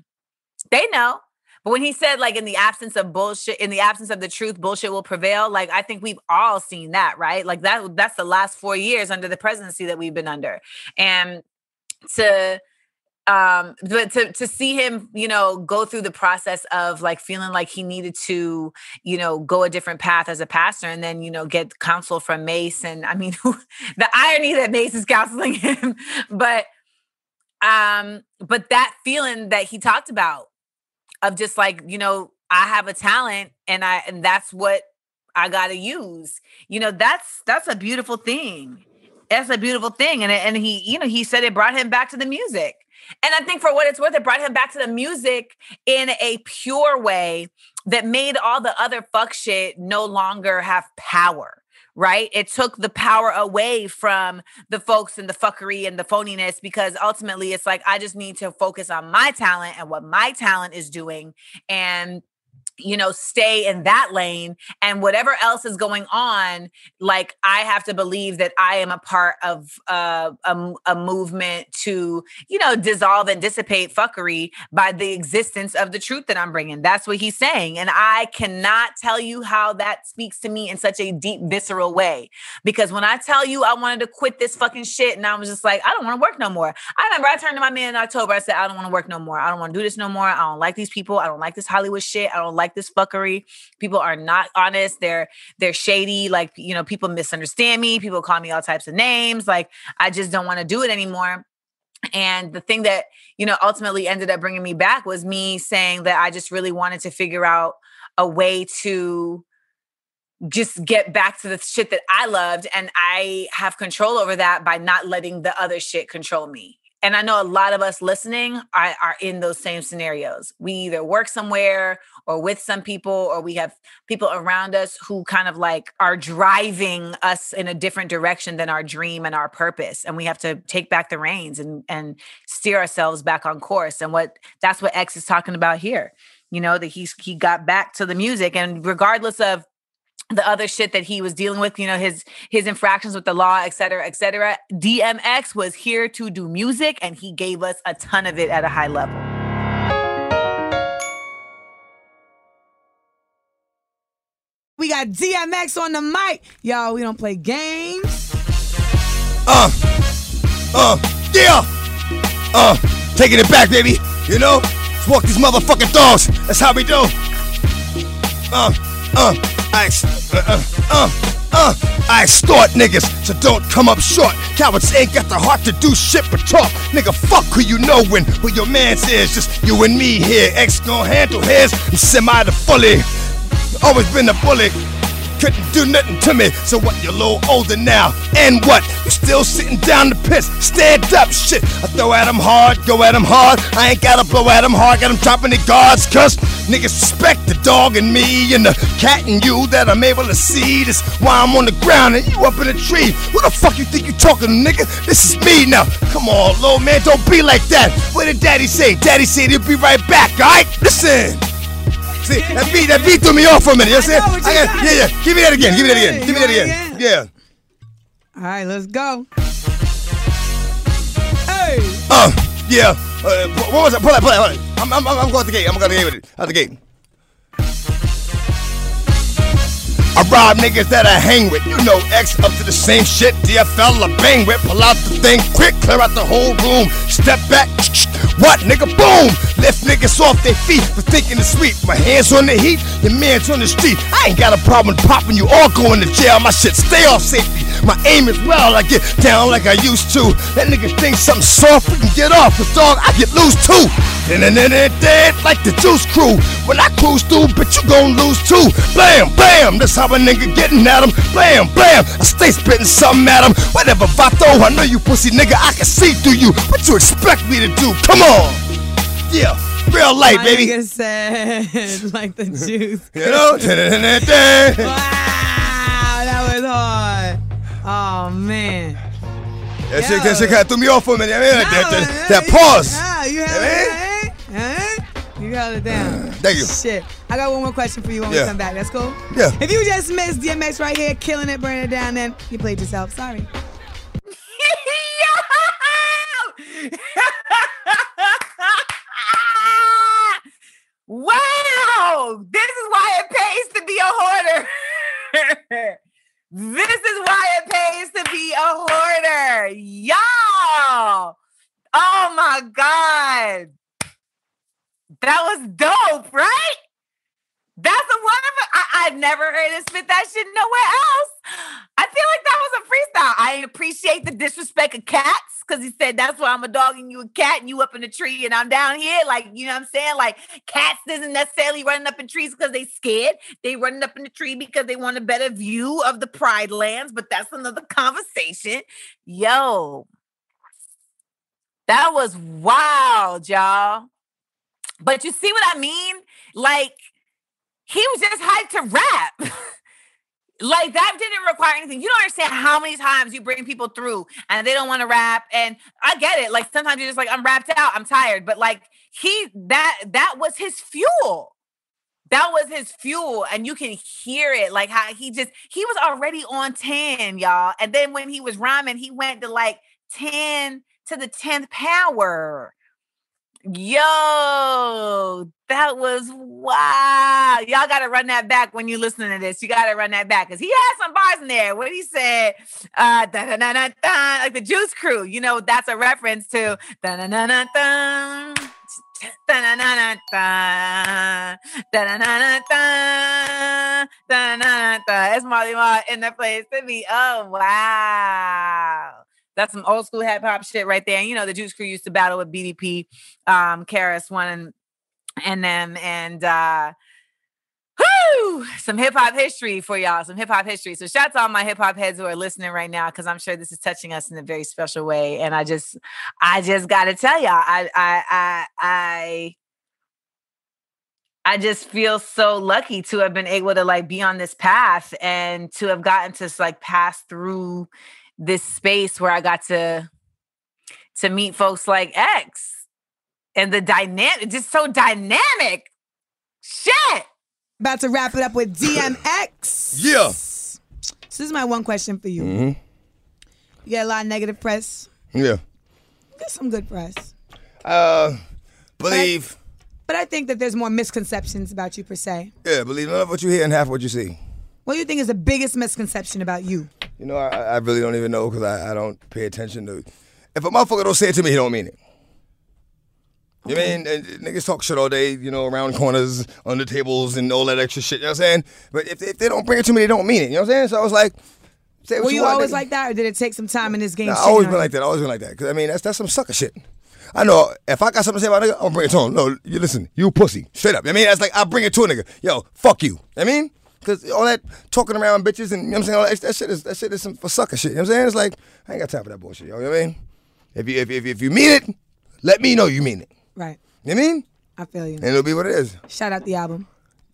They know. But when he said like in the absence of bullshit in the absence of the truth bullshit will prevail like i think we've all seen that right? Like that that's the last 4 years under the presidency that we've been under. And to um but to to see him you know go through the process of like feeling like he needed to you know go a different path as a pastor and then you know get counsel from mace and i mean [laughs] the irony that mace is counseling [laughs] him but um but that feeling that he talked about of just like you know i have a talent and i and that's what i gotta use you know that's that's a beautiful thing. That's a beautiful thing and and he you know he said it brought him back to the music and I think for what it's worth, it brought him back to the music in a pure way that made all the other fuck shit no longer have power. Right. It took the power away from the folks and the fuckery and the phoniness because ultimately it's like, I just need to focus on my talent and what my talent is doing. And you know stay in that lane and whatever else is going on like i have to believe that i am a part of uh, a, a movement to you know dissolve and dissipate fuckery by the existence of the truth that i'm bringing. That's what he's saying and i cannot tell you how that speaks to me in such a deep visceral way because when i tell you i wanted to quit this fucking shit and i was just like i don't want to work no more. I remember i turned to my man in october i said i don't want to work no more. I don't want to do this no more. I don't like these people. I don't like this hollywood shit. I don't like this fuckery. People are not honest. They're they're shady. Like, you know, people misunderstand me. People call me all types of names. Like, I just don't want to do it anymore. And the thing that, you know, ultimately ended up bringing me back was me saying that I just really wanted to figure out a way to just get back to the shit that I loved. And I have control over that by not letting the other shit control me and I know a lot of us listening are, are, in those same scenarios. We either work somewhere or with some people, or we have people around us who kind of like are driving us in a different direction than our dream and our purpose. And we have to take back the reins and and steer ourselves back on course. And what that's what X is talking about here. You know, that he's he got back to the music. And regardless of the other shit that he was dealing with, you know, his his infractions with the law, et cetera, et cetera. DMX was here to do music and he gave us a ton of it at a high level. We got DMX on the mic. Y'all, we don't play games. Uh, uh, yeah. Uh, taking it back, baby. You know, let's walk these motherfucking dogs. That's how we do. Uh, uh, I, uh, uh, uh, uh, I extort niggas, so don't come up short. Cowards ain't got the heart to do shit but talk. Nigga, fuck who you know when who your man's is. Just you and me here. X gon' handle his. I'm semi the fully. Always been a bully couldn't do nothing to me. So what, you're a little older now. And what? You still sitting down the piss. Stand up, shit. I throw at him hard, go at him hard. I ain't gotta blow at him hard, got him dropping the guards, cuz niggas suspect the dog and me and the cat and you that I'm able to see. This why I'm on the ground and you up in a tree. Who the fuck you think you talking to, nigga? This is me now. Come on, little man, don't be like that. What did daddy say? Daddy said he'll be right back, alright? Listen. See, that beat, that beat threw me off for a minute. You I'm? I got, yeah, yeah. Give me that again. Give me that again. Give me that again. Yeah. All right, let's go. Hey. Uh, yeah. Uh, what was it? Pull that, pull that, pull that. I'm, I'm, I'm going out the gate. I'm going to the gate with it. Out the gate. I rob niggas that I hang with. You know X up to the same shit. DFL I bang with. Pull out the thing quick. Clear out the whole room. Step back. What nigga? Boom. Lift niggas off their feet for thinking to sweep. My hands on the heat. Your man's on the street. I ain't got a problem popping you all going to jail. My shit stay off safety. My aim is well. I get down like I used to. That nigga think something soft. We can get off. Cause dog, I get loose too. Dead like the juice crew. When I cruise through, bitch, you gon' lose too. Blam, bam. That's how a nigga getting at him. Blam, blam. I stay spitting something at him. Whatever, Vato. I know you pussy nigga. I can see through you. What you expect me to do? Come on. Yeah. Real light, My baby. nigga said [laughs] like the [laughs] juice. You know? [laughs] Wow, that was hard. Oh man. That shit, that shit kind of threw me off for a minute. I mean, that, No, that, that you- pause. ah, you held it down. eh? You held it down. [sighs] Thank you. Shit. I got one more question for you when Yeah. we come back. That's cool? Yeah. If you just missed DMX right here, killing it, burning it down, then you played yourself. Sorry. Wow, this is why it pays to be a hoarder. this is why it pays to be a hoarder. Y'all. Oh my God. That was dope, right? That's a wonderful. I, I've never heard him spit that shit nowhere else. I feel like I appreciate the disrespect of cats because he said that's why I'm a dog and you a cat and you up in the tree and I'm down here. Like, you know what I'm saying? Like, cats isn't necessarily running up in trees because they scared. They running up in the tree because they want a better view of the Pride Lands, but that's another conversation. Yo, that was wild, y'all. But you see what I mean? Like, he was just hyped to rap. [laughs] like that didn't require anything. You don't understand how many times you bring people through and they don't want to rap. And I get it. Like sometimes you're just like, I'm rapped out, I'm tired. But like he that that was his fuel. That was his fuel. And you can hear it. Like how he just he was already on 10, y'all. And then when he was rhyming, he went to like 10 to the 10th power. Yo, that was wow. Y'all got to run that back when you're listening to this. You got to run that back because he had some bars in there. What he said, uh, da da da like the Juice Crew. You know, that's a reference to. It's Marley Marl in the place to be. Oh wow. That's some old school hip hop shit right there. You know, the Juice Crew used to battle with BDP, um, KRS-One and, and them, and uh whoo, some hip hop history for y'all, some hip hop history. So shout out to all my hip hop heads who are listening right now, because I'm sure this is touching us in a very special way. And I just, I just gotta tell y'all, I I I I I just feel so lucky to have been able to like be on this path and to have gotten to like pass through this space where I got to to meet folks like X and the dynamic, just so dynamic. Shit. About to wrap it up with [laughs] DMX. Yeah. So this is my one question for you. Mm-hmm. You get a lot of negative press. Yeah. Get some good press. Uh, believe. But I think that there's more misconceptions about you per se. Yeah, believe none of what you hear and half what you see. What do you think is the biggest misconception about you? You know, I, I really don't even know because I, I don't pay attention to. If a motherfucker don't say it to me, he don't mean it. You mean and niggas talk shit all day, you know, around corners, under tables, and all that extra shit. You know what I'm saying? But if, if they don't bring it to me, they don't mean it. You know what I'm saying? So I was like, say Were you want, always like that, or did it take some time in this game? Nah, I always been like that. I always been like that. Cause I mean, that's that's some sucker shit. I know if I got something to say about a nigga, I'm gonna bring it to him. No, you listen, you pussy, straight up. I mean, that's like I bring it to a nigga. Yo, fuck you. I mean, cause all that talking around bitches and you know what I'm saying, all that, that shit is that shit is some for sucker shit. You know what I'm saying? It's like I ain't got time for that bullshit. You know what I mean? If you if if, if you mean it, let me know you mean it. Right. You know I mean? I feel you. And it'll be what it is. Shout out the album.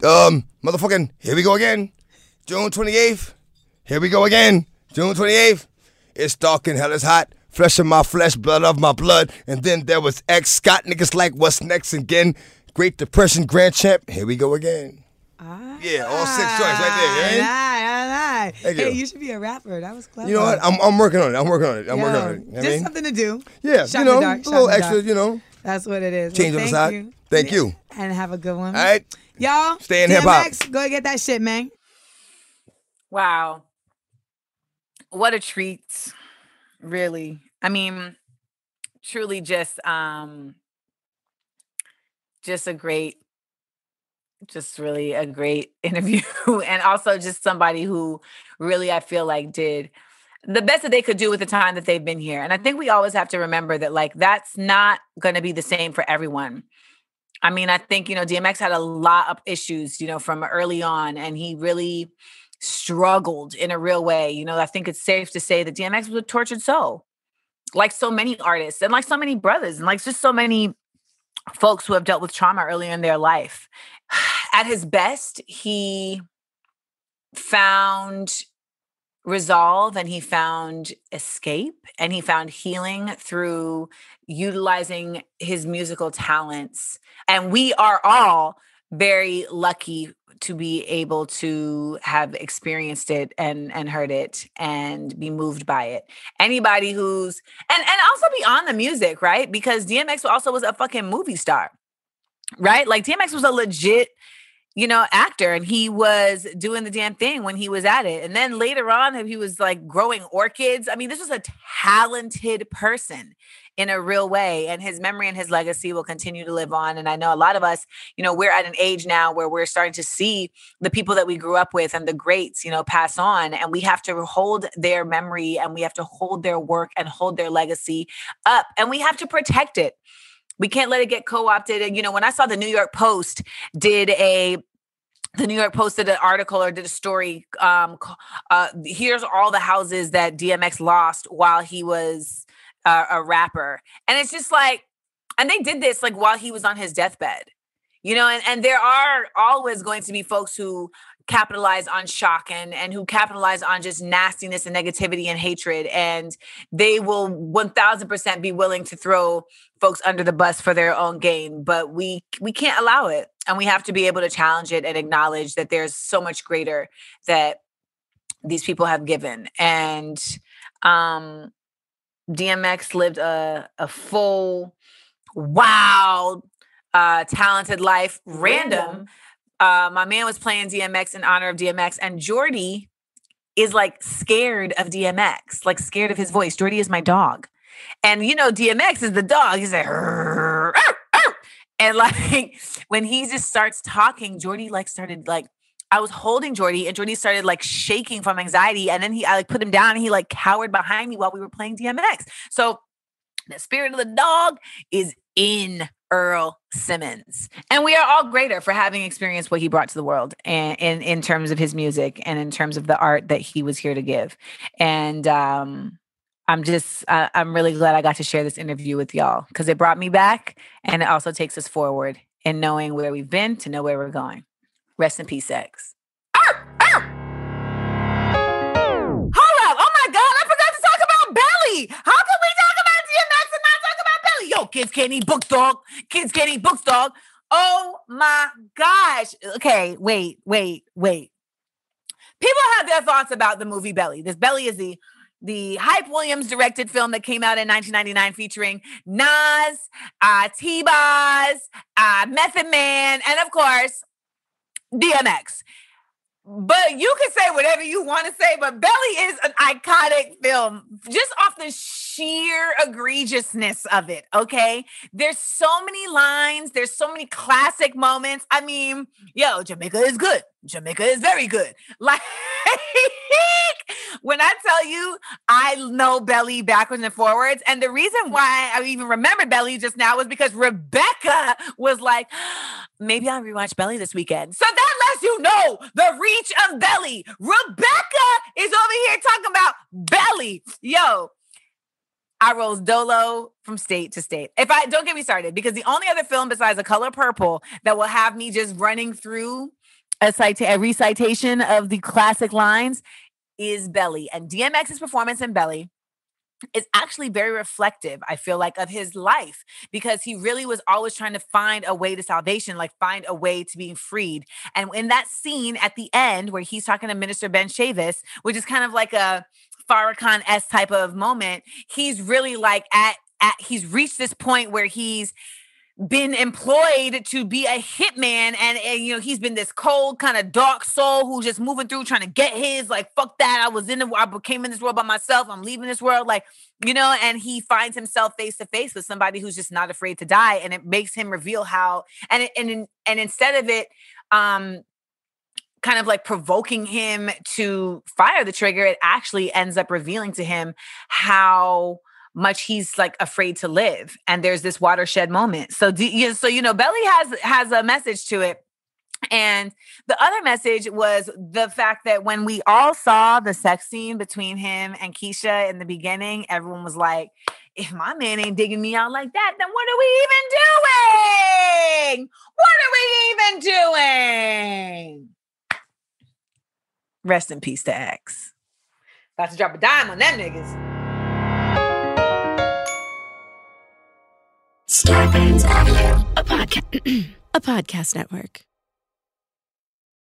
Um, motherfucking, here we go again. June 28th. Here we go again. June 28th. It's dark and hell is hot. Flesh of my flesh, blood of my blood. And then there was X Scott. Niggas like, what's next again? Great Depression, Grand Champ. Here we go again. Ah, Yeah, all six joints right there. You know what I mean? All right, all right. God. Thank hey, you. you should be a rapper. That was clever. You know what? I'm, I'm working on it. I'm working on it. I'm working on it. You know Just mean? something to do. Yeah, Shot you know, dark, a little extra, dark. you know. That's what it is. Change on the thank side. You. Thank you. And have a good one. All right. Y'all, Stay in hip-hop. DMX, Go get that shit, man. Wow. What a treat. Really. I mean, truly just um just a great just really a great [laughs] interview and also just somebody who really I feel like did the best that they could do with the time that they've been here. And I think we always have to remember that like that's not going to be the same for everyone. I mean, I think, you know, DMX had a lot of issues, you know, from early on, and he really struggled in a real way. You know, I think it's safe to say that DMX was a tortured soul, like so many artists and like so many brothers and like just so many folks who have dealt with trauma earlier in their life. At his best, he found resolve and he found escape and he found healing through utilizing his musical talents. And we are all very lucky to be able to have experienced it and and heard it and be moved by it. Anybody who's and and also beyond the music, right? Because DMX also was a fucking movie star. Right? Like DMX was a legit you know, actor and he was doing the damn thing when he was at it. And then later on, he was like growing orchids. I mean, this was a talented person in a real way. And his memory and his legacy will continue to live on. And I know a lot of us, you know, we're at an age now where we're starting to see the people that we grew up with and the greats, you know, pass on. And we have to hold their memory and we have to hold their work and hold their legacy up. And we have to protect it. We can't let it get co-opted. And you know, when I saw the New York Post did a the New York Post did an article or did a story. Um, uh, here's all the houses that DMX lost while he was uh, a rapper, and it's just like, and they did this like while he was on his deathbed, you know. And and there are always going to be folks who capitalize on shock and and who capitalize on just nastiness and negativity and hatred. And they will 1000% be willing to throw folks under the bus for their own gain. But we we can't allow it. And we have to be able to challenge it and acknowledge that there's so much greater that these people have given. And um DMX lived a a full wild uh talented life. Random uh, my man was playing DMX in honor of DMX, and Jordy is like scared of DMX, like scared of his voice. Jordy is my dog, and you know DMX is the dog. He's like, "Arr, arr, arr." and like [laughs] when he just starts talking, Jordy like started like. I was holding Jordy and Jordy started like shaking from anxiety. And then he, I like put him down and he like cowered behind me while we were playing DMX. So the spirit of the dog is in Earl Simmons. And we are all greater for having experienced what he brought to the world and in, in terms of his music and in terms of the art that he was here to give. And um I'm just uh, I'm really glad I got to share this interview with y'all because it brought me back and it also takes us forward in knowing where we've been to know where we're going. Rest in peace, X. kids can't eat books, dog. Kids can't eat books, dog. Oh my gosh. Okay, wait, wait, wait. People have their thoughts about the movie Belly. This Belly is the the Hype Williams directed film that came out in 1999 featuring Nas, uh, T-Boz, uh, Method Man, and of course, DMX. But you can say whatever you want to say, but Belly is an iconic film just off the sheer egregiousness of it. Okay. There's so many lines, there's so many classic moments. I mean, yo, Jamaica is good. Jamaica is very good. [laughs] Like, when I tell you, I know Belly backwards and forwards. And the reason mm. why I even remember Belly just now was because Rebecca was like, [gasps] maybe I'll rewatch Belly this weekend. So that lets you know the reach of Belly. Rebecca is over here talking about Belly. Yo, I rose dolo from state to state. If I don't get me started, because the only other film besides The Color Purple that will have me just running through a, cita- a recitation of the classic lines is Belly and DMX's performance in Belly is actually very reflective, I feel like, of his life because he really was always trying to find a way to salvation, like find a way to being freed. And in that scene at the end where he's talking to Minister Ben Chavis, which is kind of like a Farrakhan S type of moment, he's really like at, at he's reached this point where he's been employed to be a hitman and, and you know he's been this cold kind of dark soul who's just moving through trying to get his like fuck that i was in the i became in this world by myself i'm leaving this world like you know and he finds himself face to face with somebody who's just not afraid to die and it makes him reveal how and and and instead of it um kind of like provoking him to fire the trigger it actually ends up revealing to him how much he's like afraid to live and there's this watershed moment so do you so you know belly has has a message to it and the other message was the fact that when we all saw the sex scene between him and Keisha in the beginning, everyone was like, if my man ain't digging me out like that, then what are we even doing? What are we even doing? Rest in peace to X. About to drop a dime on them niggas. Starburns Audio, a podcast, [clears throat] a podcast network.